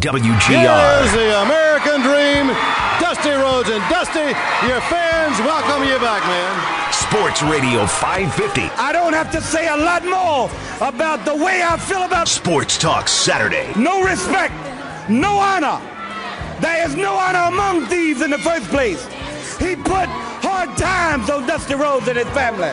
WGR. Here's the American Dream, Dusty Rhodes. And Dusty, your fans welcome you back, man. Sports Radio 550. I don't have to say a lot more about the way I feel about Sports Talk Saturday. no respect, no honor. There is no honor among thieves in the first place. He put hard times on Dusty Rhodes and his family.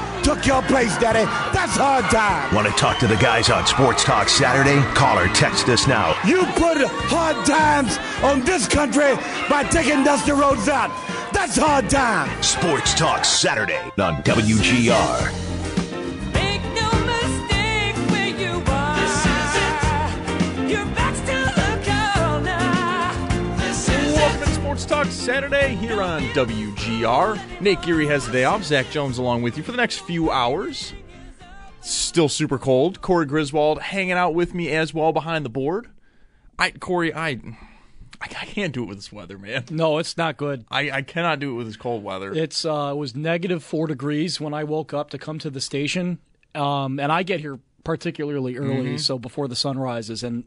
took your place, Daddy. That's hard time. Want to talk to the guys on Sports Talk Saturday? Call or text us now. You put hard times on this country by taking Dusty Rhodes out. That's hard time. Sports Talk Saturday on WGR. Sports Talk Saturday here on WGR. Nate Geary has the day off. Zach Jones along with you for the next few hours. Still super cold. Corey Griswold hanging out with me as well behind the board. I Corey, I I can't do it with this weather, man. No, it's not good. I, I cannot do it with this cold weather. It's uh, it was negative four degrees when I woke up to come to the station, um, and I get here particularly early, Mm-hmm. so before the sun rises, and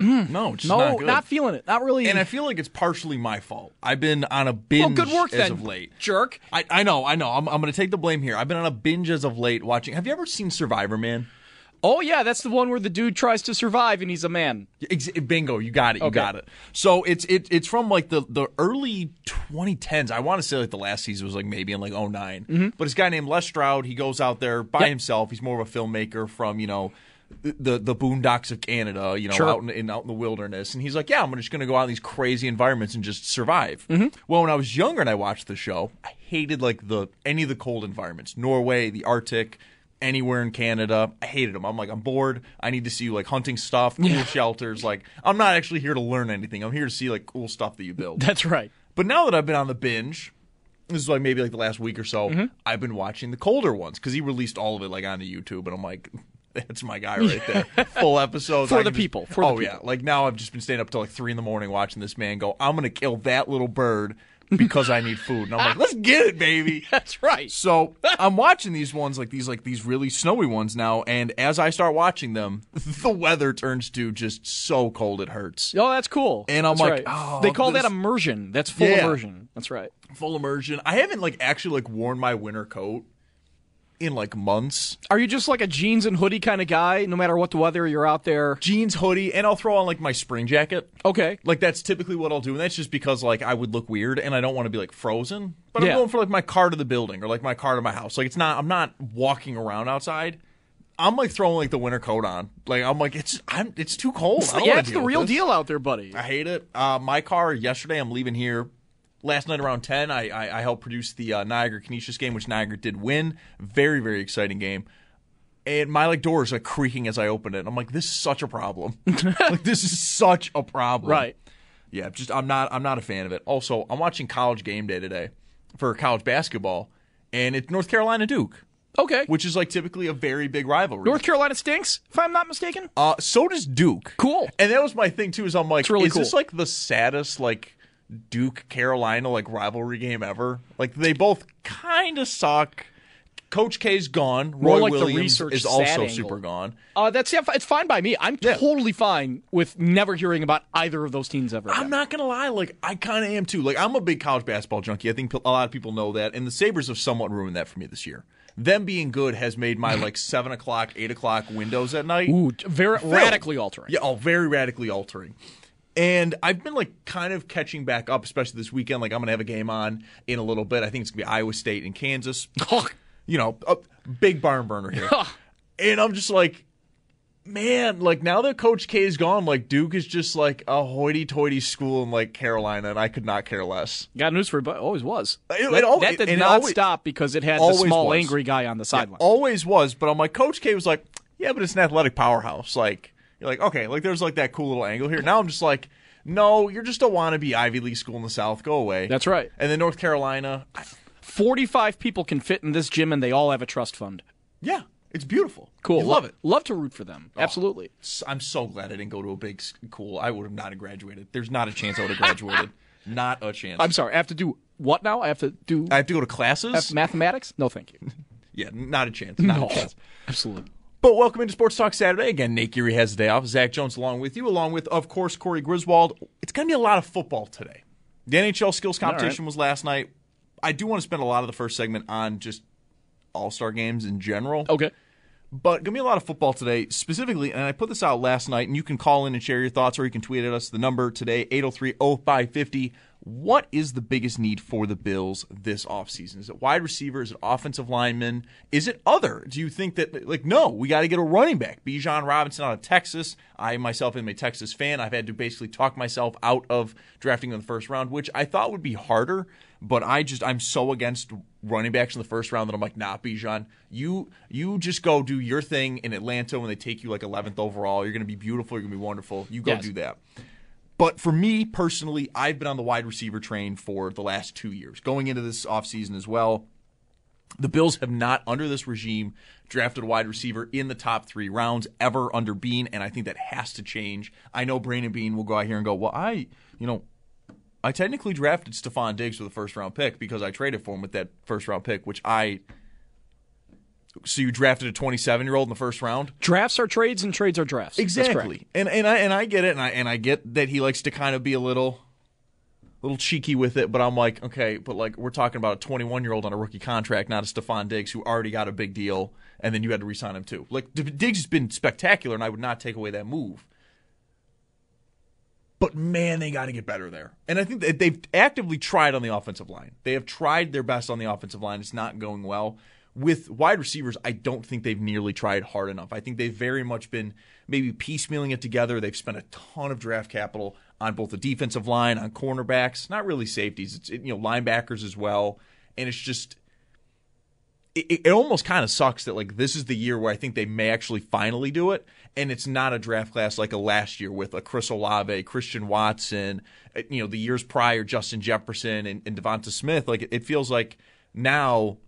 no, it's no, not good. feeling it. Not really. and I feel like it's partially my fault. I've been on a binge well, good work as then, of late. jerk. I, I know, I know. I'm, I'm going to take the blame here. I've been on a binge as of late watching. Have you ever seen Survivor, man? Oh yeah, that's the one where the dude tries to survive and he's a man. Bingo, you got it. You Okay. got it. So it's it, it's from like the the early 2010s. I want to say like the last season was like maybe in like 9 Mm-hmm. But this guy named Les Stroud, he goes out there by himself. He's more of a filmmaker from you know the the boondocks of Canada, you know, Sure. out in, in out in the wilderness. And he's like, yeah, I'm just going to go out in these crazy environments and just survive. Mm-hmm. Well, when I was younger and I watched the show, I hated like the any of the cold environments, Norway, the Arctic. Anywhere in Canada, I hated them. I'm like, I'm bored. I need to see you like hunting stuff, cool shelters. Like, I'm not actually here to learn anything. I'm here to see like cool stuff that you build. That's right. But now that I've been on the binge, this is like maybe like the last week or so, Mm-hmm. I've been watching the colder ones because he released all of it like onto YouTube, and I'm like, that's my guy right there. Full episodes For I the just- people, for the oh yeah, like now I've just been staying up till like three in the morning watching this man go. I'm gonna kill that little bird because I need food, and I'm like, let's get it, baby. That's right. So I'm watching these ones like these like these really snowy ones now, and as I start watching them, the weather turns to just so cold it hurts. Oh, that's cool. And I'm That's like, right. oh, they call that immersion. That's full Yeah. immersion. That's right. Full immersion. I haven't like actually like worn my winter coat in like months. Are you just like a jeans and hoodie kind of guy? No matter what the weather, you're out there. Jeans, hoodie, and I'll throw on like my spring jacket. Okay. Like that's typically what I'll do, and that's just because like I would look weird and I don't want to be like frozen. But Yeah. I'm going for like my car to the building or like my car to my house. Like it's not I'm not walking around outside. I'm like throwing like the winter coat on. Like I'm like it's I'm it's too cold. I don't yeah, it's the real deal out there, buddy. I hate it. Uh, my car yesterday. I'm leaving here last night around ten. I I, I helped produce the uh, Niagara Canisius game, which Niagara did win. Very very exciting game. And my like door is like creaking as I open it. I'm like, this is such a problem. like this is such a problem. Right. Yeah. Just I'm not I'm not a fan of it. Also, I'm watching College Game Day today for college basketball, and it's North Carolina Duke. Okay. which is like typically a very big rivalry. North Carolina stinks, if I'm not mistaken. Uh, so does Duke. Cool. And that was my thing too. Is I'm like, It's really is this like the saddest like Duke Carolina like rivalry game ever? Like they both kind of suck. Coach K's gone. Roy like Williams is also super gone. Uh, that's yeah, it's fine by me. I'm Yeah. totally fine with never hearing about either of those teams ever. I'm not gonna lie, like I kind of am too. Like I'm a big college basketball junkie. I think a lot of people know that, and the Sabres have somewhat ruined that for me this year. Them being good has made my like seven o'clock, eight o'clock windows at night Ooh, very radically altering. Yeah, oh, very radically altering. And I've been like kind of catching back up, especially this weekend. Like I'm gonna have a game on in a little bit. I think it's gonna be Iowa State and Kansas. Oh. you know, a big barn burner here. and I'm just like, man, like now that Coach K is gone, like Duke is just like a hoity-toity school in like Carolina, and I could not care less. Got news for you, but always was. It- that, it that did it not always- stop because it had the small was. angry guy on the sideline. Always was, but I'm like, Coach K was like, yeah, but it's an athletic powerhouse. Like, you're like, okay, like there's like that cool little angle here. Now I'm just like, no, you're just a wannabe Ivy League school in the South. Go away. That's right. And then North Carolina, Forty-five people can fit in this gym, and they all have a trust fund. yeah, it's beautiful. Cool. You love Lo- it. Love to root for them. Oh, absolutely. I'm so glad I didn't go to a big school. I would have not have graduated. There's not a chance I would have graduated. not a chance. I'm sorry. I have to do what now? I have to do I have to go to classes. Mathematics? No, thank you. yeah, not a chance. Not no, a chance. absolutely. But welcome into Sports Talk Saturday. Again, Nate Geary has the day off. Zach Jones along with you, along with, of course, Corey Griswold. It's going to be a lot of football today. The NHL skills competition was last night. I do want to spend a lot of the first segment on just all star games in general. Okay. But going to be a lot of football today, specifically, and I put this out last night, and you can call in and share your thoughts, or you can tweet at us. The number today, 803-0550. What is the biggest need for the Bills this offseason? Is it wide receiver? Is it offensive lineman? Is it other? Do you think that, like, no, we got to get a running back. Bijan Robinson out of Texas. I myself am a Texas fan. I've had to basically talk myself out of drafting in the first round, which I thought would be harder, but I just, I'm so against running backs in the first round that I'm like, nah, Bijan, you you just go do your thing in Atlanta when they take you like 11th overall. You're going to be beautiful. You're going to be wonderful. You go Yes. do that. But for me personally, I've been on the wide receiver train for the last two years, going into this offseason as well. The Bills have not, under this regime, drafted a wide receiver in the top three rounds ever under Beane, and I think that has to change. I know Brandon Beane will go out here and go, well, I, you know, I technically drafted Stefon Diggs with a first round pick because I traded for him with that first round pick, which I. So you drafted a 27 year old in the first round? Drafts are trades, and trades are drafts. Exactly. And and I and I get it, and I and I get that he likes to kind of be a little, little cheeky with it. But I'm like, okay, but like we're talking about a 21 year old on a rookie contract, not a Stefon Diggs who already got a big deal, and then you had to resign him too. Like Diggs has been spectacular, and I would not take away that move. But man, they got to get better there. And I think that they've actively tried on the offensive line. They have tried their best on the offensive line. It's not going well. With wide receivers, I don't think they've nearly tried hard enough. I think they've very much been maybe piecemealing it together. They've spent a ton of draft capital on both the defensive line, on cornerbacks, not really safeties. It's you know linebackers as well. And it's just it, it almost kind of sucks that like this is the year where I think they may actually finally do it, and it's not a draft class like a last year with a Chris Olave, Christian Watson, uh, you know the years prior Justin Jefferson and, and Devonta Smith. Like it, it feels like now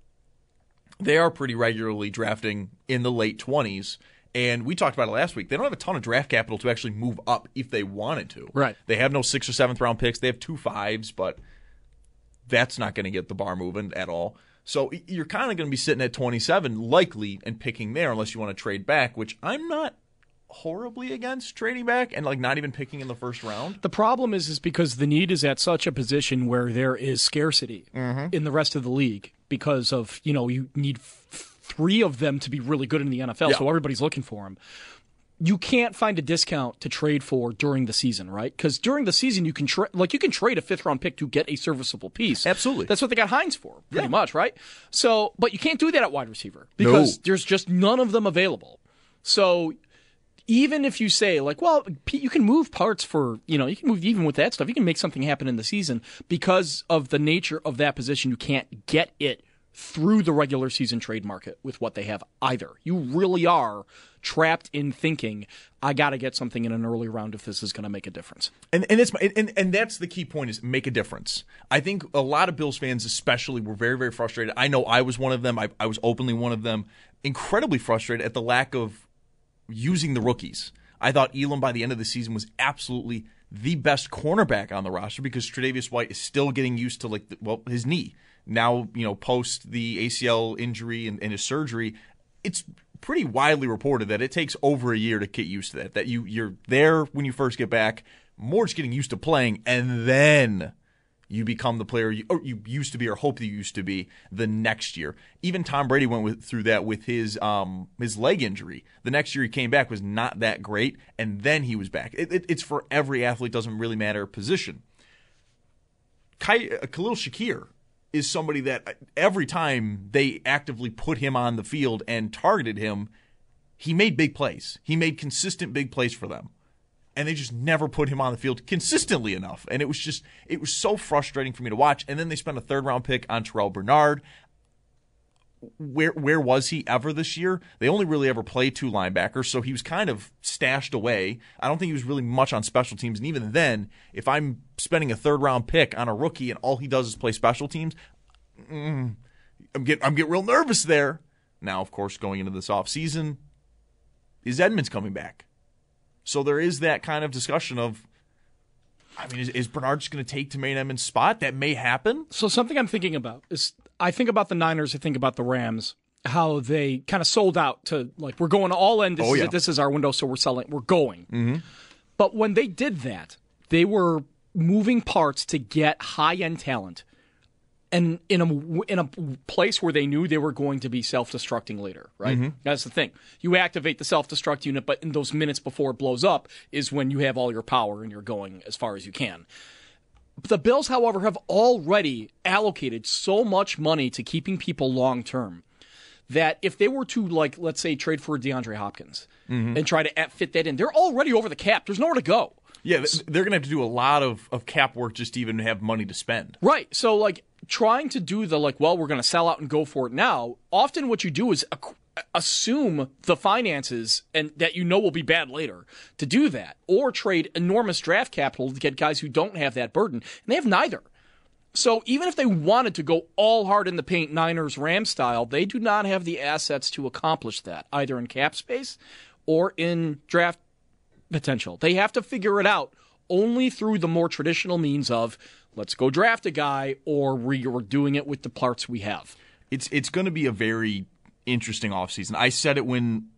they are pretty regularly drafting in the late twenties. And we talked about it last week. They don't have a ton of draft capital to actually move up if they wanted to. Right. They have no sixth or seventh round picks. They have two fives, but that's not going to get the bar moving at all. So you're kind of going to be sitting at 27, likely, and picking there unless you want to trade back, which I'm not horribly against trading back and like not even picking in the first round. The problem is, is because the need is at such a position where there is scarcity Mm-hmm. in the rest of the league because of you know you need f- three of them to be really good in the NFL, Yeah. so everybody's looking for them. You can't find a discount to trade for during the season, right? Because during the season you can tra- like you can trade a fifth round pick to get a serviceable piece. Absolutely. that's what they got Hines for, pretty Yeah. much, right? So, but you can't do that at wide receiver because No. there's just none of them available. So even if you say like, well, you can move parts for, you know, you can move even with that stuff. You can make something happen in the season because of the nature of that position. You can't get it through the regular season trade market with what they have either. You really are trapped in thinking, I got to get something in an early round if this is going to make a difference. And and it's and, and that's the key point is make a difference. I think a lot of Bills fans, especially, were very very frustrated. I know I was one of them. I, I was openly one of them. Incredibly frustrated at the lack of using the rookies. I thought Elam by the end of the season was absolutely the best cornerback on the roster because Tre'Davious White is still getting used to like the, well his knee now you know post the ACL injury and, and his surgery. It's pretty widely reported that it takes over a year to get used to that. That you you're there when you first get back, more just getting used to playing, and then you become the player you, you used to be or hope you used to be the next year. Even Tom Brady went with, through that with his um, his leg injury. The next year he came back was not that great, and then he was back. It, it, it's for every athlete. Doesn't really matter position. Kai, uh, Khalil Shakir is somebody that every time they actively put him on the field and targeted him, he made big plays. He made consistent big plays for them and they just never put him on the field consistently enough. And it was just it was so frustrating for me to watch. And then they spent a third round pick on Terrel Bernard. Where where was he ever this year? They only really ever played two linebackers, so he was kind of stashed away. I don't think he was really much on special teams. And even then, if I'm spending a third round pick on a rookie and all he does is play special teams, mm, I'm getting I'm getting real nervous there. Now, of course, going into this offseason, is Edmunds coming back? So there is that kind of discussion of, I mean, is, is Bernard just going to take Tremaine Edmunds' spot? That may happen. So something I'm thinking about is I think about the Niners, I think about the Rams, how they kind of sold out to like we're going all in. This Oh, is yeah. it, this is our window, so we're selling. We're going. Mm-hmm. But when they did that, they were moving parts to get high end talent, and in a in a place where they knew they were going to be self destructing later. Right. Mhm. That's the thing. You activate the self destruct unit, but in those minutes before it blows up is when you have all your power and you're going as far as you can. The Bills, however, have already allocated so much money to keeping people long term that if they were to, like, let's say, trade for DeAndre Hopkins Mhm. and try to fit that in, they're already over the cap. There's nowhere to go. Yeah, they're going to have to do a lot of, of cap work just to even have money to spend. Right. So, like, trying to do the, like, well, we're going to sell out and go for it now, often what you do is assume the finances and that you know will be bad later to do that, or trade enormous draft capital to get guys who don't have that burden. And they have neither. So even if they wanted to go all hard in the paint, Niners Ram style, they do not have the assets to accomplish that, either in cap space or in draft potential. They have to figure it out only through the more traditional means of let's go draft a guy or we are doing it with the parts we have. It's it's going to be a very interesting offseason. I said it when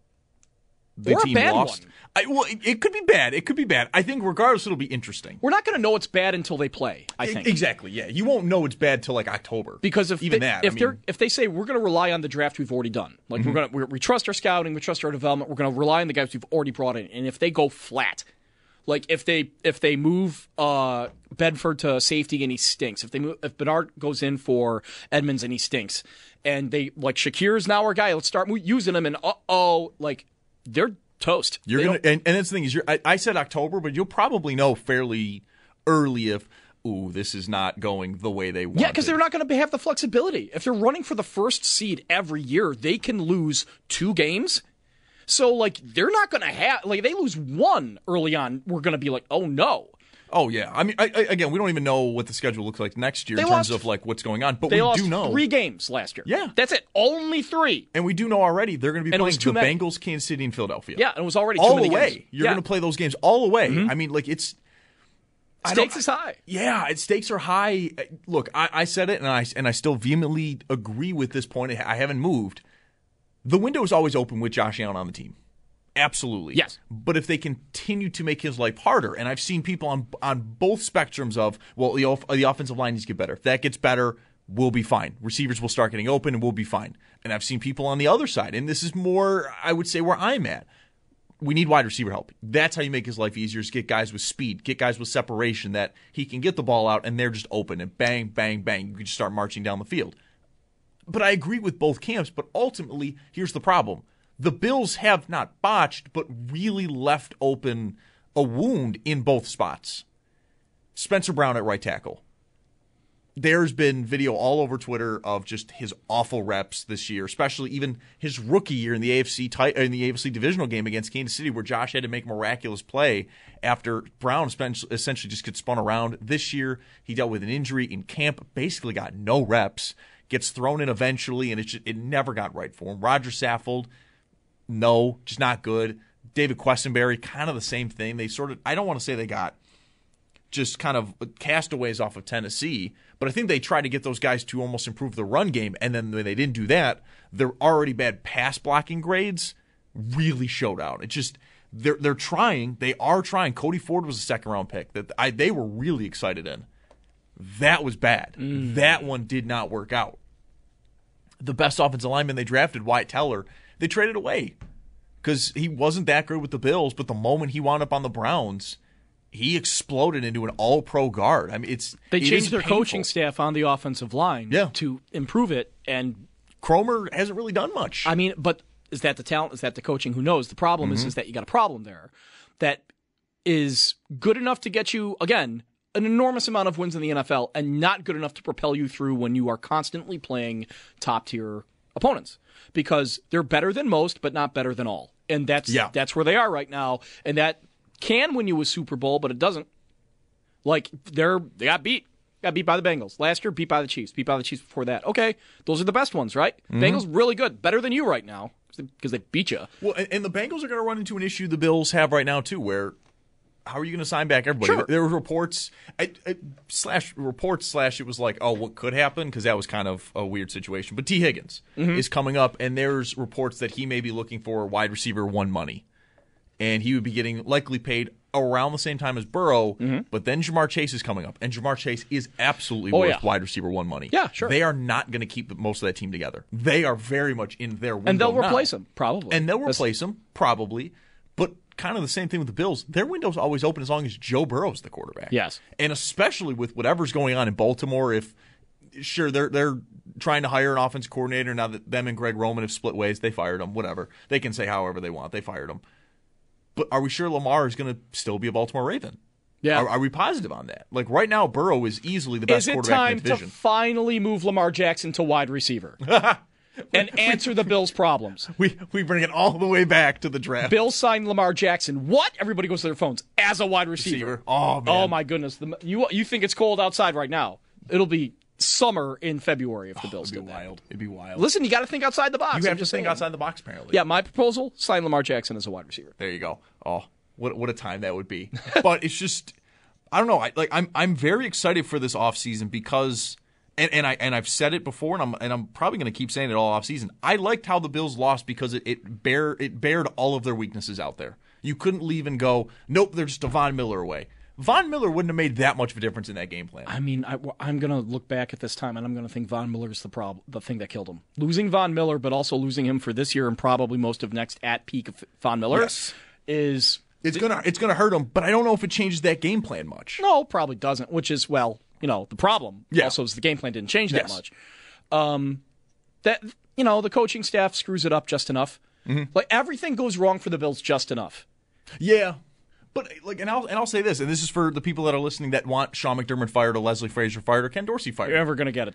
the Or team lost. one. I, well, it, it could be bad. It could be bad. I think regardless, it'll be interesting. We're not going to know it's bad until they play, I think. Exactly. Yeah, you won't know it's bad till like October. Because if even they, that, if I they're mean, if they say we're going to rely on the draft we've already done, like Mhm. we're going to we trust our scouting, we trust our development, we're going to rely on the guys we've already brought in, and if they go flat, like if they if they move uh, Benford to safety and he stinks, if they move if Bernard goes in for Edmunds and he stinks, and they like Shakir is now our guy, let's start using him, and uh oh, like they're toast. You're They gonna, and, and that's the thing is, you're, I, I said October, but you'll probably know fairly early if, ooh, this is not going the way they want. Yeah, because they're not going to have the flexibility. If they're running for the first seed every year, they can lose two games. So, like, they're not going to have, like, they lose one early on, we're going to be like, oh no. Oh yeah, I mean, I, I, again, we don't even know what the schedule looks like next year They in terms lost- of like what's going on, but we do know three games last year. Yeah. That's it. Only three. and we do know already they're going to be And playing the many. Bengals, Kansas City, and Philadelphia. Yeah, and it was already all the way. You're Yeah. Mm-hmm. going to play those games all the way. I mean, like it's Stakes is high. Yeah, it, stakes are high. Look, I, I said it, and I and I still vehemently agree with this point. I haven't moved. The window is always open with Josh Allen on the team. Absolutely. Yes. But if they continue to make his life harder, and I've seen people on on both spectrums of, well, the, off- the offensive line needs to get better. If that gets better, we'll be fine. Receivers will start getting open, and we'll be fine. And I've seen people on the other side, and this is more, I would say, where I'm at we need wide receiver help. That's how you make his life easier. Is get guys with speed, get guys with separation that he can get the ball out and they're just open and bang, bang, bang. You can just start marching down the field. But I agree with both camps. But ultimately, here's the problem: the Bills have not botched, but really left open a wound in both spots. Spencer Brown at right tackle. there's been video all over Twitter of just his awful reps this year, especially even his rookie year in the AFC ti- uh, in the AFC divisional game against Kansas City, where Josh had to make miraculous play after Brown essentially just gets spun around. This year, he dealt with an injury in camp, basically got no reps, gets thrown in eventually, and it just, it never got right for him. Roger Saffold, no, just not good. David Quessenberry, kind of the same thing. They sort of, I don't want to say they got just kind of castaways off of Tennessee, but I think they tried to get those guys to almost improve the run game. And then when they didn't do that, their already bad pass blocking grades really showed out. It just, they're, they're trying, they are trying. Cody Ford was a second round pick that I, they were really excited in. That was bad. That one did not work out. The best offensive lineman they drafted, Wyatt Teller, they traded away because he wasn't that good with the Bills. But the moment he wound up on the Browns, he exploded into an All Pro guard. I mean, it's They it is changed their painful. coaching staff on the offensive line Yeah. to improve it. And Kromer hasn't really done much. I mean, but is that the talent? Is that the coaching? Who knows? The problem is, Mhm. is that you got a problem there that is good enough to get you again an enormous amount of wins in the NFL, and not good enough to propel you through when you are constantly playing top tier opponents because they're better than most, but not better than all, and that's Yeah. that's where they are right now, and that can win you a Super Bowl, but it doesn't. Like they're they got beat. Got beat by the Bengals. Last year, beat by the Chiefs. Beat by the Chiefs before that. Okay, those are the best ones, right? Mhm. Bengals really good, better than you right now because they beat you. Well, and, and the Bengals are going to run into an issue the Bills have right now too, where how are you going to sign back everybody? Sure. There were reports I, I, slash reports slash it was like, oh, what could happen because that was kind of a weird situation. But Tee Higgins Mhm. is coming up, and there's reports that he may be looking for wide receiver one money, and he would be getting likely paid around the same time as Burrow. But then Ja'Marr Chase is coming up, and Ja'Marr Chase is absolutely Oh, worth yeah. wide receiver one money. Yeah, sure. They are not going to keep most of that team together. They are very much in their window And they'll now. replace him probably. And they'll That's- replace him, probably. Kind of the same thing with the Bills. Their window's always open as long as Joe Burrow's the quarterback. Yes. And especially with whatever's going on in Baltimore, if sure they're they're trying to hire an offense coordinator now that them and Greg Roman have split ways, they fired him, whatever. They can say however they want. They fired him. But are we sure Lamar is going to still be a Baltimore Raven? Yeah. Are, are we positive on that? Like right now, Burrow is easily the best Is it quarterback time in the to finally move Lamar Jackson to wide receiver and answer the Bills' problems? we we bring it all the way back to the draft. Bills signed Lamar Jackson. What? Everybody goes to their phones as a wide receiver. Receiver. Oh, man. Oh my goodness! The, you you think it's cold outside right now? It'll be summer in February if the oh, Bills It'd be that. wild. It'd be wild. Listen, you got to think outside the box. you I'm have to just think saying. outside the box, apparently. Yeah, my proposal: sign Lamar Jackson as a wide receiver. There you go. Oh, what what a time that would be. but it's just I don't know. I like I'm I'm very excited for this offseason because and, and I and I've said it before and I'm and I'm probably going to keep saying it all offseason. I liked how the Bills lost because it, it bear it bared all of their weaknesses out there. You couldn't leave and go, nope, they're just a Von Miller away. Von Miller wouldn't have made that much of a difference in that game plan. I mean, I, am going to look back at this time and I'm going to think Von Miller's the problem, the thing that killed him. Losing Von Miller, but also losing him for this year and probably most of next at peak of Von Miller Yes. is It's gonna it's gonna hurt him, but I don't know if it changes that game plan much. no, probably doesn't. Which is well, you know, the problem. Yeah. Also, is the game plan didn't change that Yes. much. Um, that you know, the coaching staff screws it up just enough. Mm-hmm. Like everything goes wrong for the Bills just enough. Yeah. But like, and I'll and I'll say this, and this is for the people that are listening that want Sean McDermott fired or Leslie Frazier fired or Ken Dorsey fired. You're never going to get it.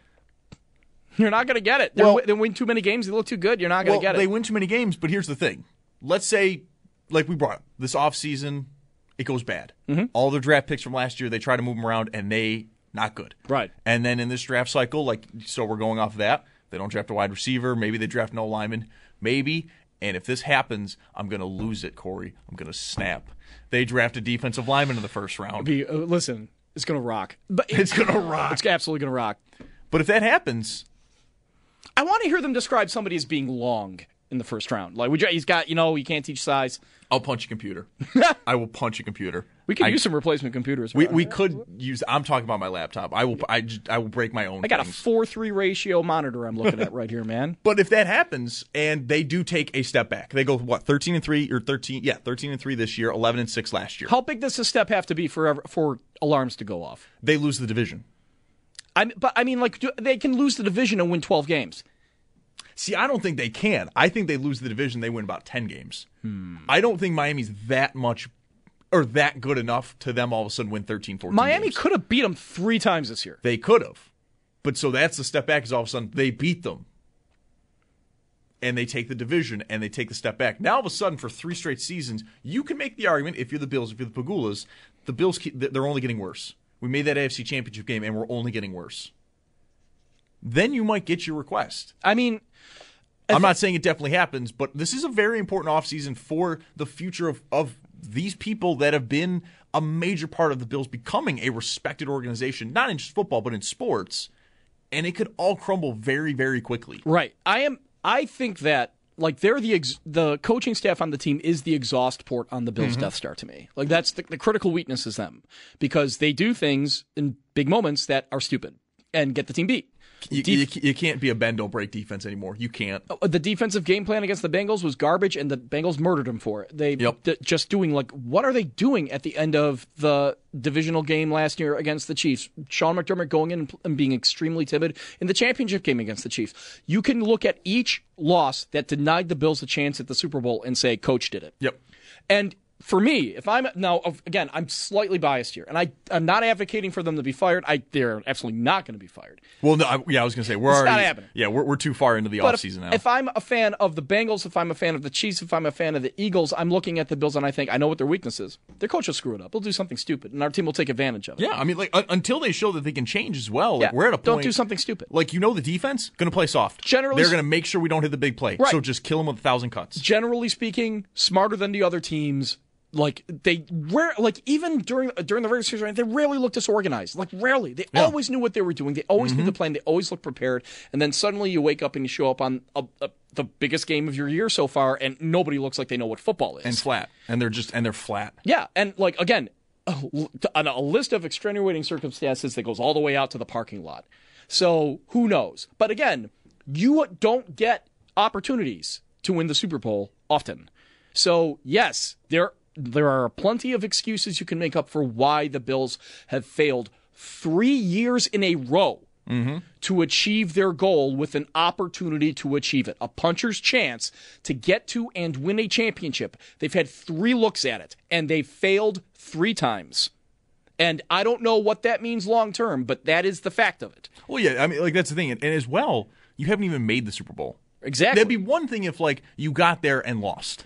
You're not going to get it. They're Well- they win too many games. They look too good. You're not going well, to get it. they win too many games, but here's the thing. Let's say, like we brought up, this offseason, it goes bad. Mm-hmm. All their draft picks from last year, they try to move them around, and they not good. Right. And then in this draft cycle, like so we're going off of that. They don't draft a wide receiver. Maybe they draft no lineman. Maybe. And if this happens, I'm going to lose it, Corey. I'm going to snap. They draft a defensive lineman in the first round. Be, uh, listen, it's going to rock. But It's going to rock. It's absolutely going to rock. But if that happens, I want to hear them describe somebody as being long in the first round. Like, would you, he's got, you know, you can't teach size. I'll punch a computer. I will punch a computer. We could I- use some replacement computers. We, we could use. I'm talking about my laptop. I will. I, I will break my own. I got a four three ratio monitor I'm looking at right here, man. But if that happens and they do take a step back, they go what 13 and three or 13? Yeah, 13 and three this year, 11 and six last year. How big does a step have to be for for alarms to go off? They lose the division. I mean, but I mean, like do- they can lose the division and win 12 games. See, I don't think they can. I think they lose the division. They win about 10 games. Hmm. I don't think Miami's that much or that good enough to them all of a sudden win 13, 14 Miami games. could have beat them three times this year. They could have. But so that's the step back is all of a sudden they beat them. And they take the division and they take the step back. Now all of a sudden, for three straight seasons, you can make the argument if you're the Bills, if you're the Pegulas, the Bills keep, they're only getting worse. We made that AFC Championship game and we're only getting worse. Then you might get your request. I mean, I'm not saying it definitely happens, but this is a very important offseason for the future of, of these people that have been a major part of the Bills becoming a respected organization, not in just football, but in sports. And it could all crumble very, very quickly. Right. I am. I think that like they're the ex- the coaching staff on the team is the exhaust port on the Bills' Mm-hmm. Death Star to me. Like that's the, the critical weakness is them because they do things in big moments that are stupid and get the team beat. You, Def- you, you can't be a bend don't break defense anymore. You can't. Oh, the defensive game plan against the Bengals was garbage, and the Bengals murdered them for it. They Yep. d- just doing like what are they doing at the end of the divisional game last year against the Chiefs? Sean McDermott going in and, and being extremely timid in the championship game against the Chiefs. You can look at each loss that denied the Bills a chance at the Super Bowl and say, "Coach did it." Yep. And for me, if I'm now again, I'm slightly biased here, and I I'm not advocating for them to be fired. I they're absolutely not going to be fired. Well, no, I, yeah, I was going to say we're It's not already. happening. Yeah, we're, we're too far into the But offseason now. if, if I'm a fan of the Bengals, if I'm a fan of the Chiefs, if I'm a fan of the Eagles, I'm looking at the Bills and I think I know what their weakness is. Their coach will screw it up. He'll do something stupid, and our team will take advantage of it. yeah, I mean, like un- until they show that they can change as well. Like Yeah, we're at a point. don't do something stupid. Like you know, the defense going to play soft. Generally they're going to make sure we don't hit the big play. Right. So just kill them with a thousand cuts. Generally speaking, smarter than the other teams. Like they rare, like even during uh, during the regular season, they rarely look disorganized. Like rarely, they Yeah. always knew what they were doing. They always Mm-hmm. knew the mm-hmm. plan. They always looked prepared. And then suddenly you wake up and you show up on a, a, the biggest game of your year so far, and nobody looks like they know what football is. and flat, and they're just and they're flat. Yeah, and like again, a, a list of extenuating circumstances that goes all the way out to the parking lot. So who knows? But again, you don't get opportunities to win the Super Bowl often. So yes, there there are plenty of excuses you can make up for why the Bills have failed three years in a row mm-hmm. to achieve their goal with an opportunity to achieve it. A puncher's chance to get to and win a championship. They've had three looks at it, and they've failed three times. And I don't know what that means long term, but that is the fact of it. Well, yeah, I mean, like that's the thing, and, and as well, you haven't even made the Super Bowl. Exactly. That'd be one thing if like you got there and lost.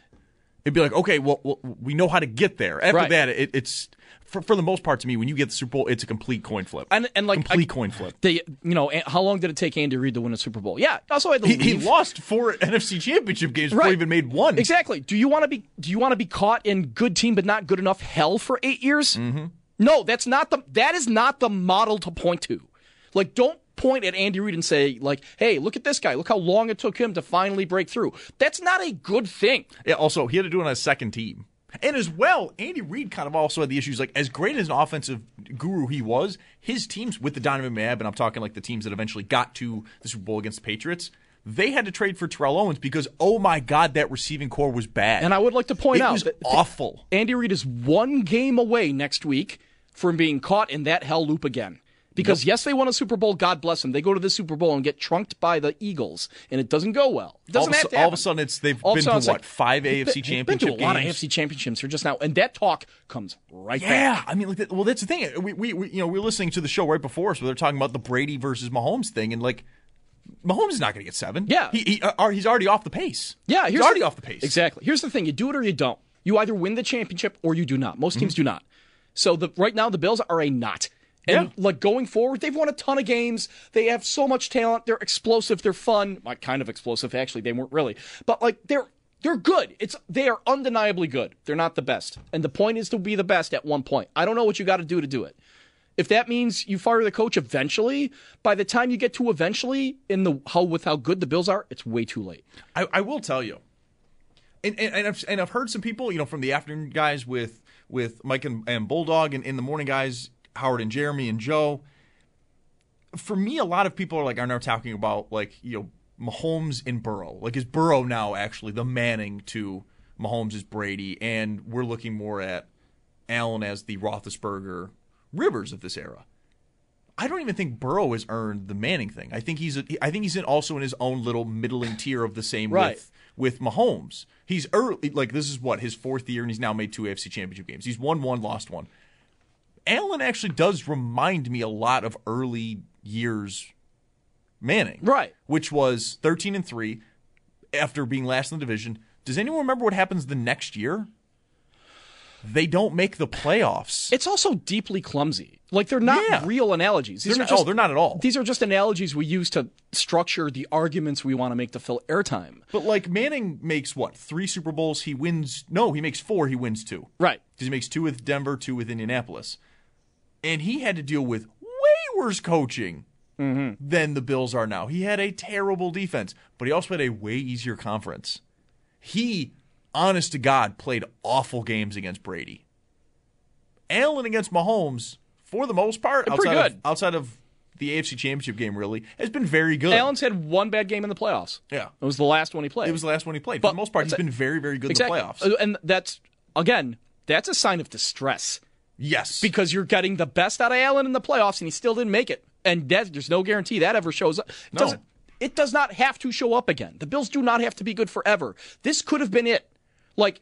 It'd be like, okay, well, well we know how to get there. After Right. that, it, it's for, for the most part to me, when you get the Super Bowl, it's a complete coin flip. and and like complete I- coin flip. They, you know, how long did it take Andy Reid to win a Super Bowl? Yeah, also to He, he lost four NFC Championship games before he even made one. Exactly. Do you want to be do you want to be caught in good team but not good enough hell for 8 years? Mm-hmm. No, that's not the that is not the model to point to. Like don't point at Andy Reid and say like, "Hey, look at this guy. Look how long it took him to finally break through." That's not a good thing. Yeah, also, he had to do it on a second team. And as well, Andy Reid kind of also had the issues like as great as an offensive guru he was, his teams with the Donovan McNabb, and I'm talking like the teams that eventually got to the Super Bowl against the Patriots, they had to trade for Terrell Owens because oh my god, that receiving corps was bad. And I would like to point it out was that awful. Andy Reid is one game away next week from being caught in that hell loop again. Because yes, they won a Super Bowl. God bless them. They go to the Super Bowl and get trunked by the Eagles, and it doesn't go well. It All doesn't of, a, have su- to all of a sudden, it's they've All of been to what like, five AFC been- championship been to a lot of? AFC championships here just now, and that talk comes right Yeah, back. I mean, like, well, that's the thing. We, we, we, you know, we were listening to the show right before us where they're talking about the Brady versus Mahomes thing, and like, Mahomes is not going to get seven. Yeah. he, he uh, he's already off the pace. Yeah, he's already the- off the pace. Exactly. Here's the thing: you do it or you don't. You either win the championship or you do not. Most teams do not. So the right now the Bills are a not. And Yeah. like going forward, they've won a ton of games. They have so much talent. They're explosive. They're fun. Like kind of explosive, actually. They weren't really, but like they're they're good. It's they are undeniably good. They're not the best, and the point is to be the best at one point. I don't know what you got to do to do it. If that means you fire the coach eventually, by the time you get to eventually in the how with how good the Bills are, it's way too late. I, I will tell you, and and, and, I've, and I've heard some people, you know, from the afternoon guys with with Mike and, and Bulldog, and in the morning guys, Howard and Jeremy and Joe. For me, a lot of people are like are now talking about like you know Mahomes and Burrow. Like is Burrow now actually the Manning to Mahomes is Brady, and we're looking more at Allen as the Roethlisberger Rivers of this era. I don't even think Burrow has earned the Manning thing. I think he's a, I think he's in also in his own little middling tier of the same Right. with with Mahomes. He's early like this is what his fourth year and he's now made two AFC championship games. He's won one, lost one. Allen actually does remind me a lot of early years Manning, Right. Which was 13 and three after being last in the division. Does anyone remember what happens the next year? They don't make the playoffs. It's also deeply clumsy. Like they're not Yeah. real analogies. These They're are not- just, oh, they're not at all. These are just analogies we use to structure the arguments we want to make to fill airtime. But like Manning makes what three Super Bowls? He wins. No, he makes four. He wins two. Right. Because he makes two with Denver, two with Indianapolis, and he had to deal with way worse coaching than the Bills are now. He had a terrible defense, but he also had a way easier conference. He, honest to God, played awful games against Brady. Allen against Mahomes, for the most part, They're pretty outside of, good. outside of the AFC Championship game, really has been very good. Allen's had one bad game in the playoffs. Yeah. It was the last one he played. it was the last one he played. But for the most part, he's been very, very good exactly. in the playoffs. Uh, And that's again, that's a sign of distress Yes. because you're getting the best out of Allen in the playoffs and he still didn't make it. And that, there's no guarantee that ever shows up. It No. doesn't it does not have to show up again. The Bills do not have to be good forever. This could have been it. Like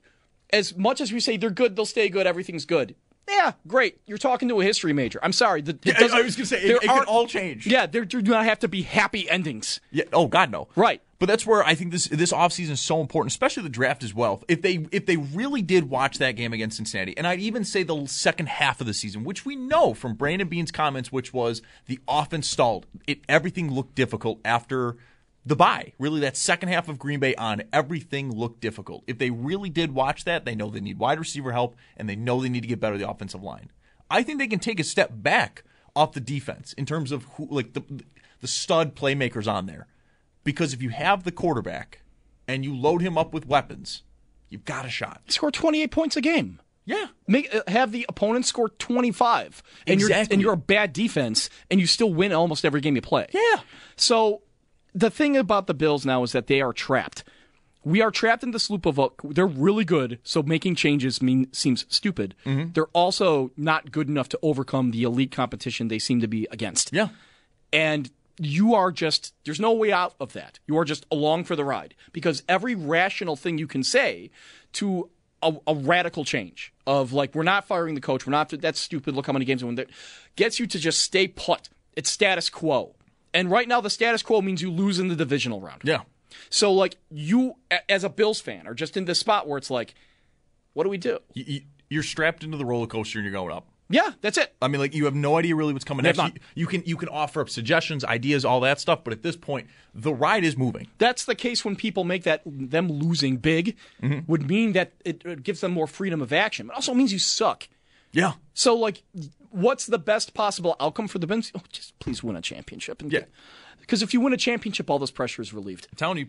as much as we say they're good, they'll stay good, everything's good. Yeah, great. You're talking to a history major. I'm sorry. The, it Yeah, I- was gonna say, it- it can all change. Yeah, there do not have to be happy endings. Yeah. Oh God, no. Right. But that's where I think this this offseason is so important, especially the draft as well. If they if they really did watch that game against Cincinnati, and I'd even say the second half of the season, which we know from Brandon Beane's comments, which was the offense stalled. It everything looked difficult after the bye. Really, that second half of Green Bay on everything looked difficult. If they really did watch that, they know they need wide receiver help, and they know they need to get better the offensive line. I think they can take a step back off the defense in terms of who, like the the stud playmakers on there, because if you have the quarterback and you load him up with weapons, you've got a shot. Score 28 points a game. Yeah, Make uh, have the opponent score 25 and you're Exactly. and you're a bad defense and you still win almost every game you play. Yeah. So the thing about the Bills now is that they are trapped. We are trapped in this loop of they're really good, so making changes mean seems stupid. Mm-hmm. They're also not good enough to overcome the elite competition they seem to be against. yeah. And you are just there's no way out of that. You are just along for the ride because every rational thing you can say to a, a radical change of like we're not firing the coach, we're not that's stupid. Look how many games we won. Gets you to just stay put. It's status quo. And right now the status quo means you lose in the divisional round. Yeah. So like you as a Bills fan are just in this spot where it's like, what do we do? You, you're strapped into the roller coaster and you're going up. Yeah, that's it. I mean, like you have no idea really what's coming next. You, you can you can offer up suggestions, ideas, all that stuff, but at this point, the ride is moving. That's the case when people make that them losing big mm-hmm. would mean that it, it gives them more freedom of action, but also means you suck. Yeah. So, like, what's the best possible outcome for the Bills? Oh, just please win a championship. And Yeah. Because if you win a championship, all this pressure is relieved. I'm telling you,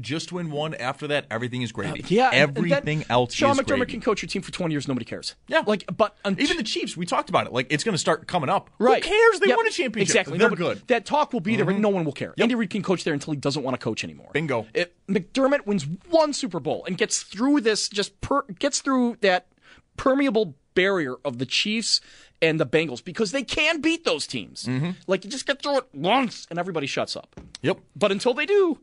just win one. After that, everything is gravy. Yeah. and- and everything else Sean McDermott gravy. can coach your team for 20 years. Nobody cares. Yeah. Like, but Even the Chiefs, we talked about it. Like it's going to start coming up. Right. Who cares? They Yep. won a championship. Exactly. They're good. Mm-hmm. That talk will be there, and no one will care. Andy Reid can coach there until he doesn't want to coach anymore. Bingo. If McDermott wins one Super Bowl and gets through this, just per, gets through that permeable barrier of the Chiefs and the Bengals because they can beat those teams. Mm-hmm. Like you just get through it once and everybody shuts up. Yep. But until they do,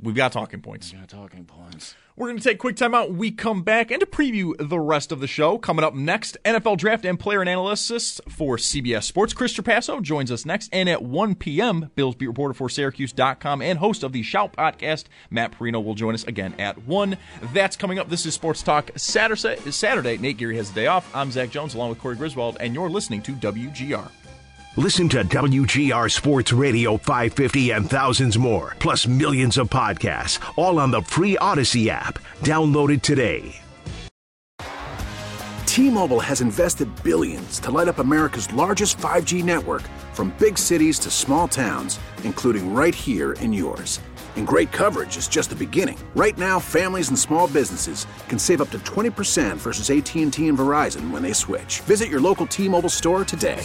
We've got talking points. We got talking points. We're going to take a quick time out. We come back and to preview the rest of the show. Coming up next, NFL draft and player analysis for CBS Sports. Chris Trapasso joins us next. And at 1 p.m., Bills beat reporter for Syracuse.com and host of the Shout podcast, Matt Parrino, will join us again at 1. That's coming up. This is Sports Talk Saturday. Saturday. Nate Geary has the day off. I'm Zach Jones along with Corey Griswold, and you're listening to WGR. Listen to WGR Sports Radio 550 and thousands more, plus millions of podcasts, all on the free Audacy app. Download it today. T-Mobile has invested billions to light up America's largest 5G network from big cities to small towns, including right here in yours. And great coverage is just the beginning. Right now, families and small businesses can save up to 20% versus AT&T and Verizon when they switch. Visit your local T-Mobile store today.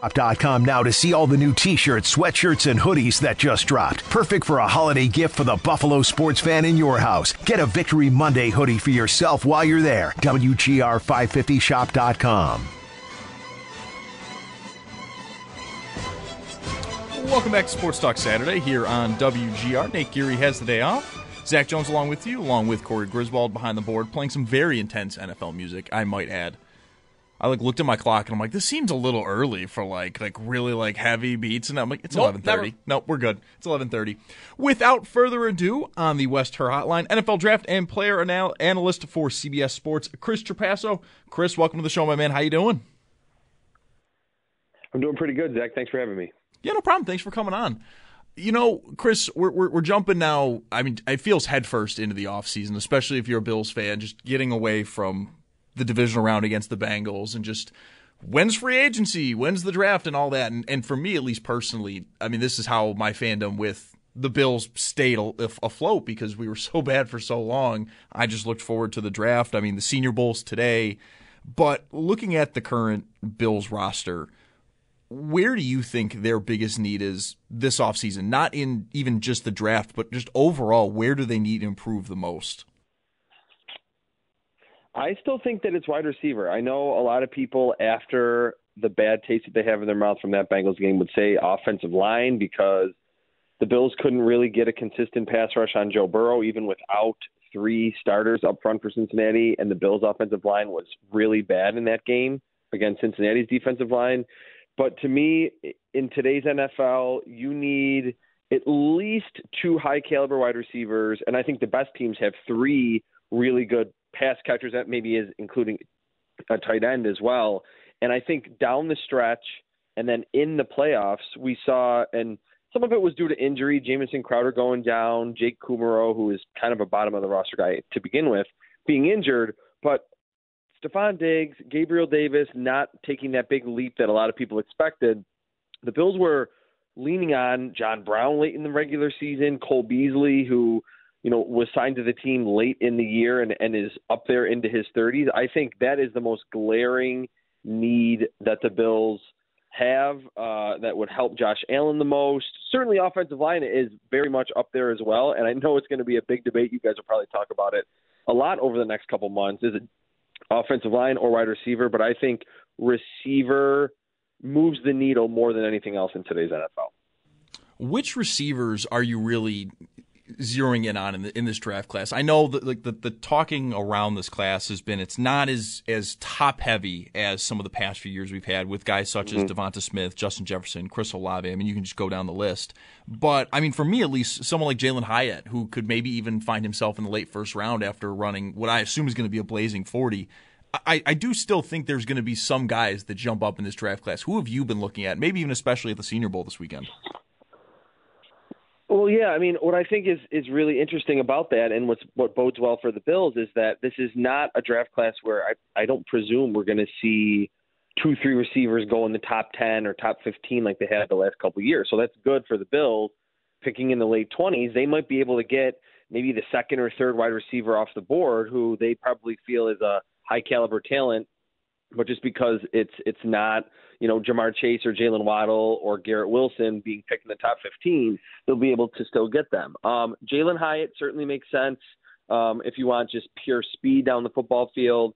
Shop.com now to see all the new t-shirts, sweatshirts, and hoodies that just dropped. Perfect for a holiday gift for the Buffalo sports fan in your house. Get a Victory Monday hoodie for yourself while you're there. WGR550shop.com. Welcome back to Sports Talk Saturday here on WGR. Nate Geary has the day off. Zach Jones along with you, along with Corey Griswold behind the board, playing some very intense NFL music, I might add. I like looked at my clock and I'm like, this seems a little early for like like really like heavy beats, and I'm like, it's Nope, eleven thirty. never. Nope, we're good. It's eleven thirty. Without further ado, on the West Her Hotline, NFL draft and player anal- analyst for CBS Sports, Chris Trapasso. Chris, welcome to the show, my man. How you doing? I'm doing pretty good, Zach. Thanks for having me. Yeah, no problem. Thanks for coming on. You know, Chris, we're, we're, we're jumping now. I mean, it feels headfirst into the offseason, especially if you're a Bills fan, just getting away from the divisional round against the Bengals and just when's free agency, when's the draft, and all that. And, and for me, at least personally, I mean, this is how my fandom with the Bills stayed afloat because we were so bad for so long. I just looked forward to the draft. I mean, the Senior Bowls today. But looking at the current Bills roster, where do you think their biggest need is this offseason? Not in even just the draft, but just overall, where do they need to improve the most? I still think that it's wide receiver. I know a lot of people after the bad taste that they have in their mouth from that Bengals game would say offensive line because the Bills couldn't really get a consistent pass rush on Joe Burrow even without three starters up front for Cincinnati and the Bills offensive line was really bad in that game against Cincinnati's defensive line. But to me in today's NFL, you need at least two high caliber wide receivers and I think the best teams have three really good pass catchers that maybe is including a tight end as well. And I think down the stretch and then in the playoffs, we saw, and some of it was due to injury, Jamison Crowder going down, Jake Kumerow, who is kind of a bottom of the roster guy to begin with, being injured. But Stefon Diggs, Gabriel Davis not taking that big leap that a lot of people expected. The Bills were leaning on John Brown late in the regular season, Cole Beasley, who you know, was signed to the team late in the year and, and is up there into his 30s. I think that is the most glaring need that the Bills have uh, that would help Josh Allen the most. Certainly, offensive line is very much up there as well. And I know it's going to be a big debate. You guys will probably talk about it a lot over the next couple months. Is it offensive line or wide receiver? But I think receiver moves the needle more than anything else in today's NFL. Which receivers are you really zeroing in on in, the, in this draft class? I know that like the, the talking around this class has been it's not as as top heavy as some of the past few years we've had with guys such as Mhm. DeVonta Smith, Justin Jefferson, Chris Olave. I mean, you can just go down the list. But I mean, for me at least, someone like Jalin Hyatt, who could maybe even find himself in the late first round after running what I assume is going to be a blazing forty. I, I do still think there's going to be some guys that jump up in this draft class. Who have you been looking at? Maybe even especially at the Senior Bowl this weekend. Well, yeah, I mean, what I think is is really interesting about that, and what's what bodes well for the Bills is that this is not a draft class where I I don't presume we're going to see two three receivers go in the top ten or top fifteen like they had the last couple of years. So that's good for the Bills picking in the late twenties. They might be able to get maybe the second or third wide receiver off the board who they probably feel is a high caliber talent but just because it's it's not you know Ja'Marr Chase or Jaylen Waddle or Garrett Wilson being picked in the top 15, they'll be able to still get them. Um, Jalin Hyatt certainly makes sense um, if you want just pure speed down the football field.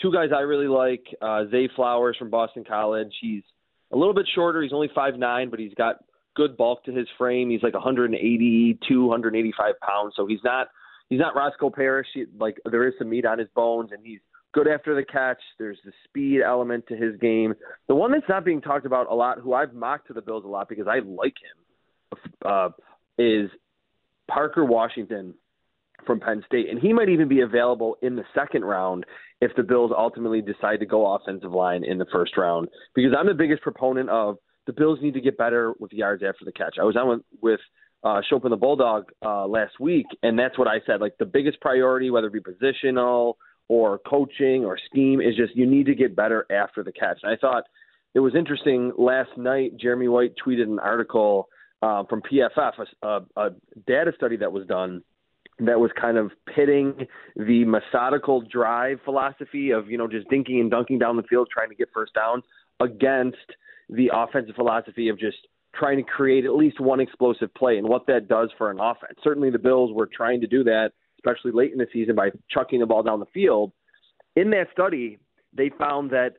Two guys I really like: uh, Zay Flowers from Boston College. He's a little bit shorter. He's only five nine, but he's got good bulk to his frame. He's like 182, 185 pounds, so he's not he's not Roscoe Parrish. He, like there is some meat on his bones, and he's good after the catch. There's the speed element to his game. The one that's not being talked about a lot, who I've mocked to the Bills a lot because I like him, uh, is Parker Washington from Penn State, and he might even be available in the second round if the Bills ultimately decide to go offensive line in the first round. Because I'm the biggest proponent of the Bills need to get better with yards after the catch. I was on with, with uh, Chopin the Bulldog uh, last week, and that's what I said. Like the biggest priority, whether it be positional or coaching or scheme, is just you need to get better after the catch. And I thought it was interesting last night. Jeremy White tweeted an article uh, from PFF, a, a, data study that was done that was kind of pitting the methodical drive philosophy of you know just dinking and dunking down the field trying to get first downs against the offensive philosophy of just trying to create at least one explosive play and what that does for an offense. Certainly the Bills were trying to do that, especially late in the season by chucking the ball down the field. In that study, they found that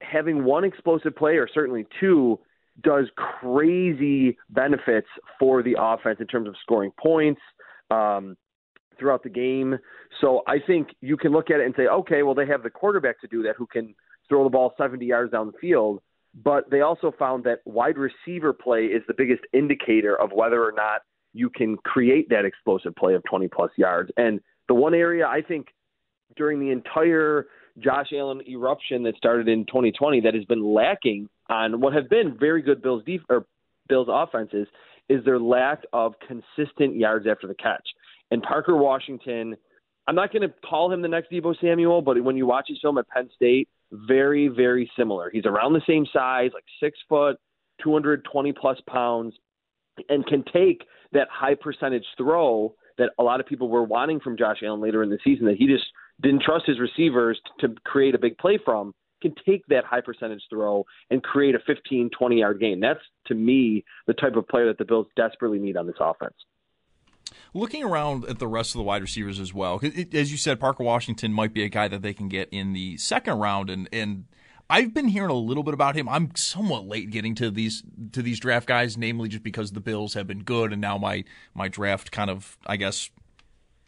having one explosive play or certainly two does crazy benefits for the offense in terms of scoring points um, throughout the game. So I think you can look at it and say, okay, well, they have the quarterback to do that who can throw the ball 70 yards down the field. But they also found that wide receiver play is the biggest indicator of whether or not you can create that explosive play of 20 plus yards. And the one area I think during the entire Josh Allen eruption that started in 2020 that has been lacking on what have been very good Bills def- or Bills offenses is their lack of consistent yards after the catch. And Parker Washington, I'm not going to call him the next Debo Samuel, but when you watch his film at Penn State, very, very similar. He's around the same size, like six foot, 220 plus pounds, and can take that high percentage throw that a lot of people were wanting from Josh Allen later in the season that he just didn't trust his receivers to create a big play from can take that high percentage throw and create a 15 20 yard game that's to me the type of player that the bills desperately need on this offense. Looking around at the rest of the wide receivers as well, as you said, Parker Washington might be a guy that they can get in the second round, and and I've been hearing a little bit about him. I'm somewhat late getting to these to these draft guys, namely just because the Bills have been good, and now my my draft kind of I guess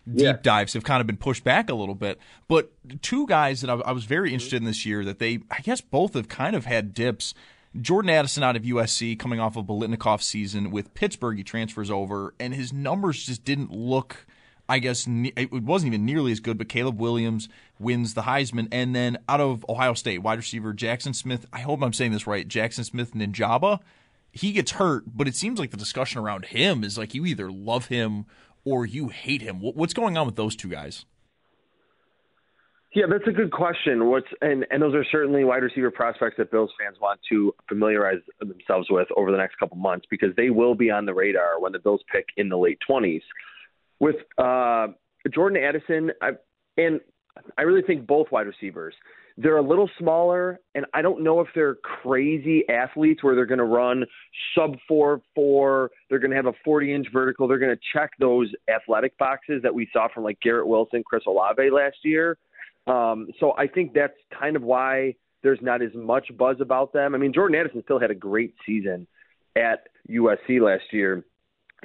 deep Yeah. dives have kind of been pushed back a little bit. But two guys that I, I was very mm-hmm. interested in this year that they I guess both have kind of had dips. Jordan Addison out of USC coming off of Biletnikoff season with Pittsburgh, he transfers over, and his numbers just didn't look. I guess it wasn't even nearly as good, but Caleb Williams wins the Heisman. And then out of Ohio State, wide receiver Jaxon Smith, I hope I'm saying this right, Jaxon Smith-Njigba, he gets hurt, but it seems like the discussion around him is like you either love him or you hate him. What's going on with those two guys? Yeah, that's a good question. What's and and those are certainly wide receiver prospects that Bills fans want to familiarize themselves with over the next couple months because they will be on the radar when the Bills pick in the late twenties. With uh, Jordan Addison, I, and I really think both wide receivers. They're a little smaller, and I don't know if they're crazy athletes where they're going to run sub four four. They're going to have a forty inch vertical. They're going to check those athletic boxes that we saw from like Garrett Wilson, Chris Olave last year. Um, so I think that's kind of why there's not as much buzz about them. I mean, Jordan Addison still had a great season at USC last year.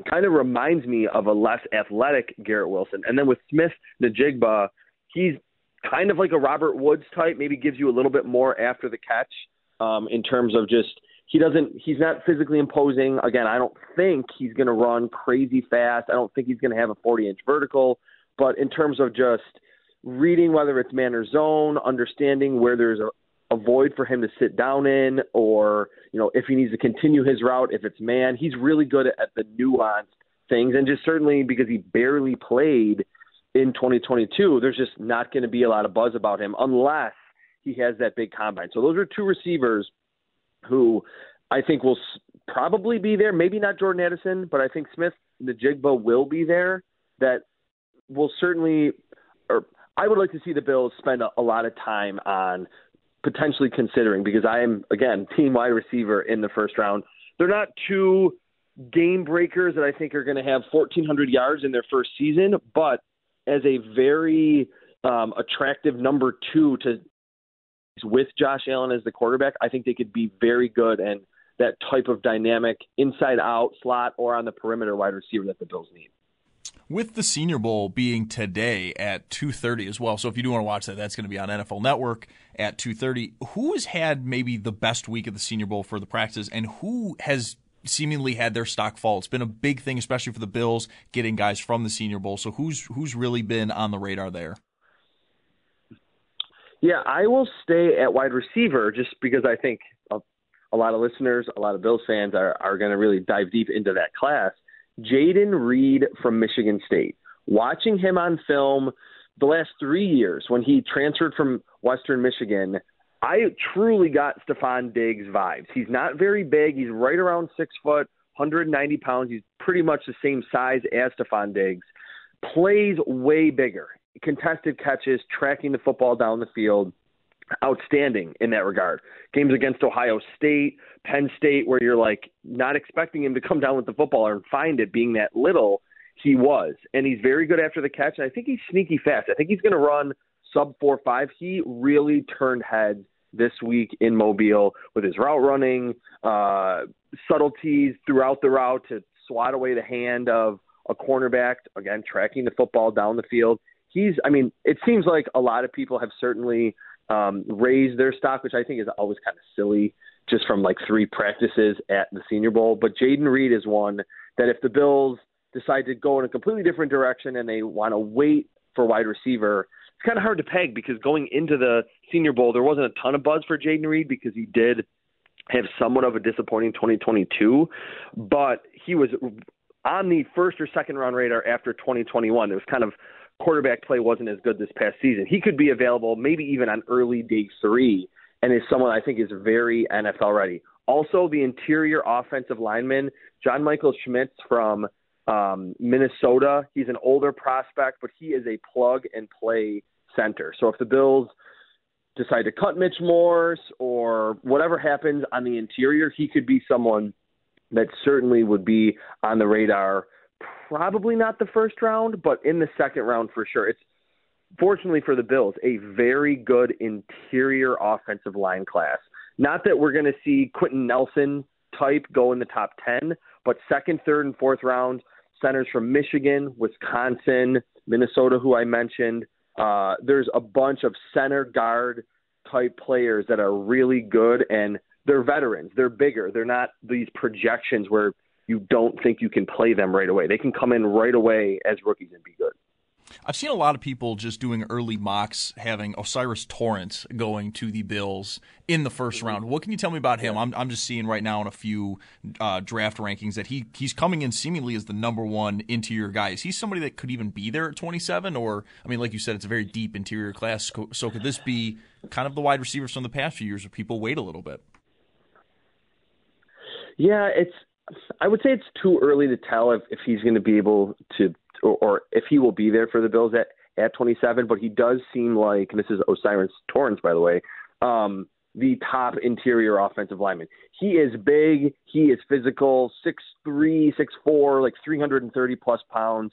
Kind of reminds me of a less athletic Garrett Wilson. And then with Smith Najigba, he's kind of like a Robert Woods type, maybe gives you a little bit more after the catch um, in terms of just he doesn't he's not physically imposing. Again, I don't think he's going to run crazy fast. I don't think he's going to have a 40 inch vertical. But in terms of just reading whether it's man or zone, understanding where there's a, a void for him to sit down in, or you know if he needs to continue his route, if it's man, he's really good at, the nuanced things, and just certainly because he barely played in 2022, there's just not going to be a lot of buzz about him unless he has that big combine. So those are two receivers who I think will probably be there. Maybe not Jordan Addison, but I think Smith Najigba will be there. That will certainly, or I would like to see the Bills spend a, a lot of time on potentially considering because I am again team wide receiver in the first round. They're not two game breakers that I think are going to have 1,400 yards in their first season, but as a very um, attractive number two to with Josh Allen as the quarterback, I think they could be very good and that type of dynamic inside out slot or on the perimeter wide receiver that the Bills need. With the Senior Bowl being today at 2:30 as well. So if you do want to watch that, that's going to be on NFL Network at 2:30. Who has had maybe the best week of the Senior Bowl for the practices and who has seemingly had their stock fall. It's been a big thing, especially for the Bills, getting guys from the Senior Bowl. So who's who's really been on the radar there? Yeah, I will stay at wide receiver just because I think a, a lot of listeners, a lot of Bills fans are, are going to really dive deep into that class. Jayden Reed from Michigan State. Watching him on film the last three years when he transferred from Western Michigan, I truly got Stefon Diggs vibes. He's not very big. He's right around six foot, 190 pounds. He's pretty much the same size as Stefon Diggs. Plays way bigger. Contested catches, tracking the football down the field. Outstanding in that regard. Games against Ohio State, Penn State, where you're like not expecting him to come down with the football and find it being that little. He was. And he's very good after the catch. And I think he's sneaky fast. I think he's going to run sub four five. He really turned heads this week in Mobile with his route running, uh, subtleties throughout the route to swat away the hand of a cornerback. Again, tracking the football down the field. He's. I mean, it seems like a lot of people have certainly um, raised their stock, which I think is always kind of silly, just from like three practices at the Senior Bowl. But Jayden Reed is one that if the Bills decide to go in a completely different direction and they want to wait for wide receiver, it's kind of hard to peg because going into the Senior Bowl, there wasn't a ton of buzz for Jayden Reed because he did have somewhat of a disappointing 2022, but he was on the first or second round radar after 2021. It was kind of quarterback play wasn't as good this past season. He could be available maybe even on early day three and is someone I think is very NFL ready. Also, the interior offensive lineman, John Michael Schmitz from um, Minnesota. He's an older prospect, but he is a plug and play center. So if the Bills decide to cut Mitch Morse or whatever happens on the interior, he could be someone that certainly would be on the radar. Probably not the first round, but in the second round for sure. It's fortunately for the Bills, a very good interior offensive line class. Not that we're going to see Quenton Nelson type go in the top 10, but second, third, and fourth round centers from Michigan, Wisconsin, Minnesota, who I mentioned. Uh, there's a bunch of center guard type players that are really good and they're veterans. They're bigger. They're not these projections where you don't think you can play them right away. They can come in right away as rookies and be good. I've seen a lot of people just doing early mocks having O'Cyrus Torrence going to the Bills in the 1st round. What can you tell me about him? I'm, I'm just seeing right now in a few uh, draft rankings that he he's coming in seemingly as the number one interior guy. Is he somebody that could even be there at 27? Or, I mean, like you said, it's a very deep interior class. So could this be kind of the wide receivers from the past few years where people wait a little bit? Yeah, it's. I would say it's too early to tell if, if he's going to be able to or, or if he will be there for the Bills at at 27. But he does seem like and this is O'Cyrus Torrence, by the way, um, the top interior offensive lineman. He is big. He is physical, six three, six four, like 330 plus pounds.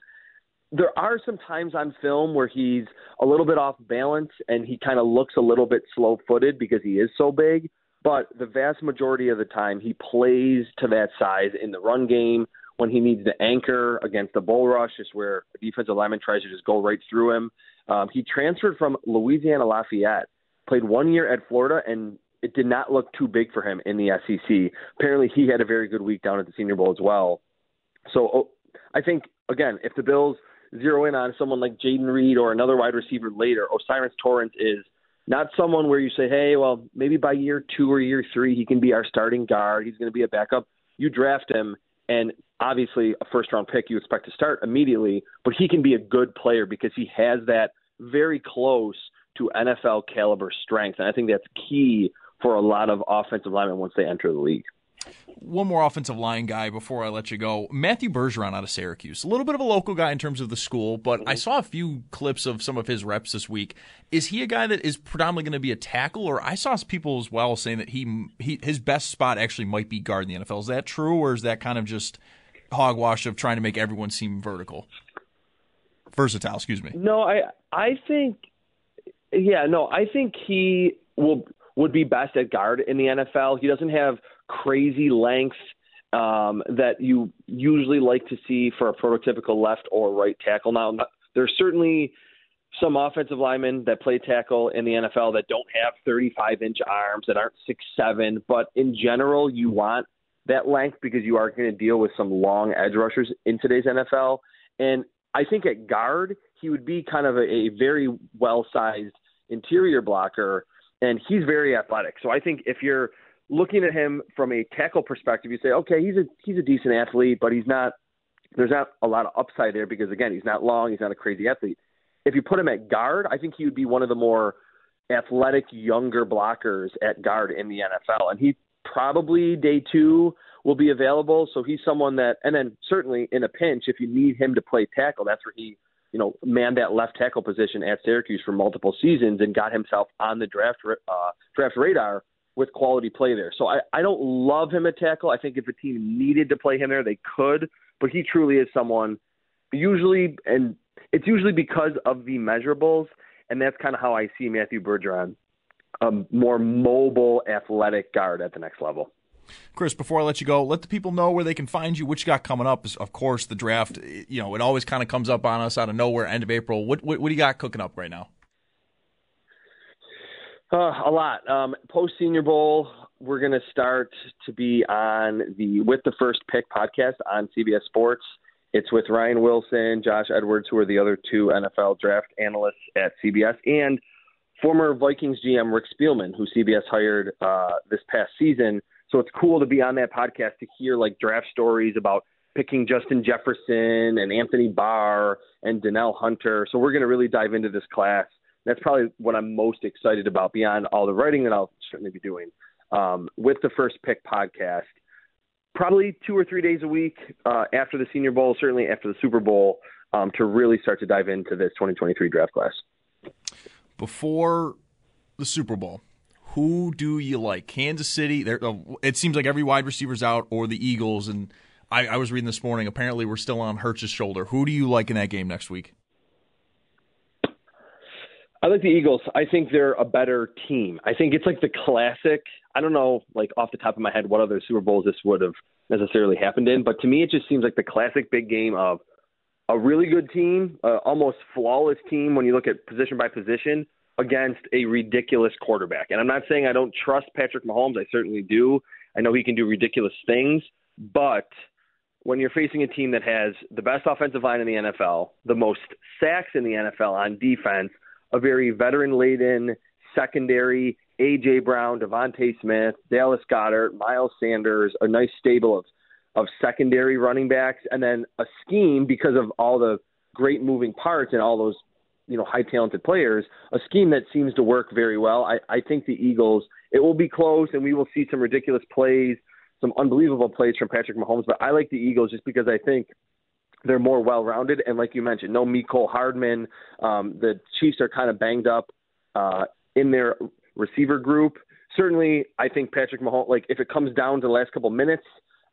There are some times on film where he's a little bit off balance and he kind of looks a little bit slow footed because he is so big. But the vast majority of the time, he plays to that size in the run game when he needs to anchor against the bull rush, is where a defensive lineman tries to just go right through him. Um, he transferred from Louisiana Lafayette, played one year at Florida, and it did not look too big for him in the SEC. Apparently, he had a very good week down at the Senior Bowl as well. So oh, I think again, if the Bills zero in on someone like Jayden Reed or another wide receiver later, O'Cyrus Torrence is not someone where you say, hey, well, maybe by year two or year three he can be our starting guard. He's going to be a backup. You draft him, and obviously a first round pick you expect to start immediately, but he can be a good player because he has that very close to NFL caliber strength. And I think that's key for a lot of offensive linemen once they enter the league. One more offensive line guy before I let you go. Matthew Bergeron out of Syracuse. A little bit of a local guy in terms of the school, but I mm-hmm. saw a few clips of some of his reps this week. Is he a guy that is predominantly going to be a tackle, or I saw people as well saying that he, he his best spot actually might be guard in the NFL? Is that true, or is that kind of just hogwash of trying to make everyone seem vertical? Versatile, excuse me. No, I I think yeah, no, I think he will would be best at guard in the NFL. He doesn't have crazy length um, that you usually like to see for a prototypical left or right tackle. Now, there's certainly some offensive linemen that play tackle in the NFL that don't have 35 inch arms that aren't six seven, but in general, you want that length because you are going to deal with some long edge rushers in today's NFL. And I think at guard, he would be kind of a, a very well sized interior blocker, and he's very athletic. So I think if you're looking at him from a tackle perspective, you say, okay, he's a he's a decent athlete, but he's not. There's not a lot of upside there because again, he's not long, he's not a crazy athlete. If you put him at guard, I think he would be one of the more athletic younger blockers at guard in the NFL, and he probably day two will be available. So he's someone that, and then certainly in a pinch, if you need him to play tackle, that's where he, you know, manned that left tackle position at Syracuse for multiple seasons and got himself on the draft uh, draft radar with quality play there. So I, I don't love him at tackle. I think if a team needed to play him there, they could. But he truly is someone usually, and it's usually because of the measurables, and that's kind of how I see Matthew Bergeron, a more mobile, athletic guard at the next level. Chris, before I let you go, let the people know where they can find you. What you got coming up is, of course, the draft. You know, it always kind of comes up on us out of nowhere, end of April. What what, what do you got cooking up right now? Uh, a lot. Um, Post Senior Bowl, we're going to start to be on the with the first pick podcast on CBS Sports. It's with Ryan Wilson, Josh Edwards, who are the other two NFL draft analysts at CBS, and former Vikings GM Rick Spielman, who CBS hired uh, this past season. So it's cool to be on that podcast to hear like draft stories about picking Justin Jefferson and Anthony Barr and Danielle Hunter. So we're going to really dive into this class. That's probably what I'm most excited about beyond all the writing that I'll certainly be doing um, with the first pick podcast. Probably two or three days a week uh, after the Senior Bowl, certainly after the Super Bowl, um, to really start to dive into this 2023 draft class. Before the Super Bowl, who do you like? Kansas City. Uh, it seems like every wide receiver's out, or the Eagles. And I, I was reading this morning. Apparently, we're still on Hurts's shoulder. Who do you like in that game next week? I like the Eagles. I think they're a better team. I think it's like the classic. I don't know, like off the top of my head, what other Super Bowls this would have necessarily happened in, but to me, it just seems like the classic big game of a really good team, uh, almost flawless team when you look at position by position against a ridiculous quarterback. And I'm not saying I don't trust Patrick Mahomes. I certainly do. I know he can do ridiculous things, but when you're facing a team that has the best offensive line in the NFL, the most sacks in the NFL on defense, a very veteran laden secondary, AJ Brown, DeVonta Smith, Dallas Goedert, Miles Sanders, a nice stable of of secondary running backs, and then a scheme because of all the great moving parts and all those you know high talented players, a scheme that seems to work very well. I, I think the Eagles it will be close, and we will see some ridiculous plays, some unbelievable plays from Patrick Mahomes. But I like the Eagles just because I think they're more well rounded, and like you mentioned, no Mecole Hardman. Um, the Chiefs are kind of banged up uh, in their receiver group. Certainly, I think Patrick Mahomes. Like if it comes down to the last couple minutes,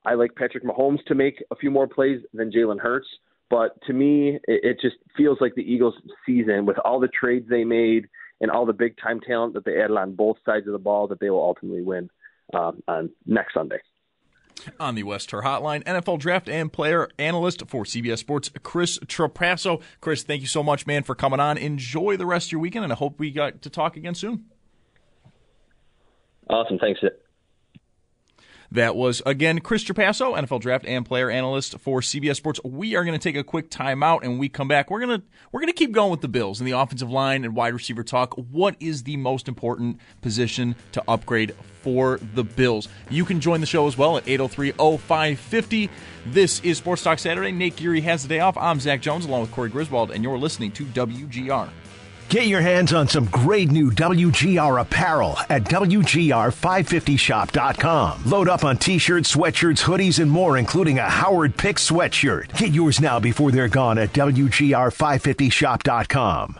I like Patrick Mahomes to make a few more plays than Jalen Hurts. But to me, it, it just feels like the Eagles' season with all the trades they made and all the big time talent that they added on both sides of the ball that they will ultimately win um, on next Sunday. On the West Her Hotline, NFL draft and player analyst for CBS Sports, Chris Trapasso. Chris, thank you so much, man, for coming on. Enjoy the rest of your weekend, and I hope we got to talk again soon. Awesome. Thanks. That was, again, Chris Trapasso, NFL draft and player analyst for CBS Sports. We are going to take a quick timeout and we come back. We're going to, we're going to keep going with the Bills and the offensive line and wide receiver talk. What is the most important position to upgrade for the Bills? You can join the show as well at 803 0550. This is Sports Talk Saturday. Nate Geary has the day off. I'm Zach Jones along with Corey Griswold, and you're listening to WGR. Get your hands on some great new WGR apparel at WGR550shop.com. Load up on t shirts, sweatshirts, hoodies, and more, including a Howard Pick sweatshirt. Get yours now before they're gone at WGR550shop.com.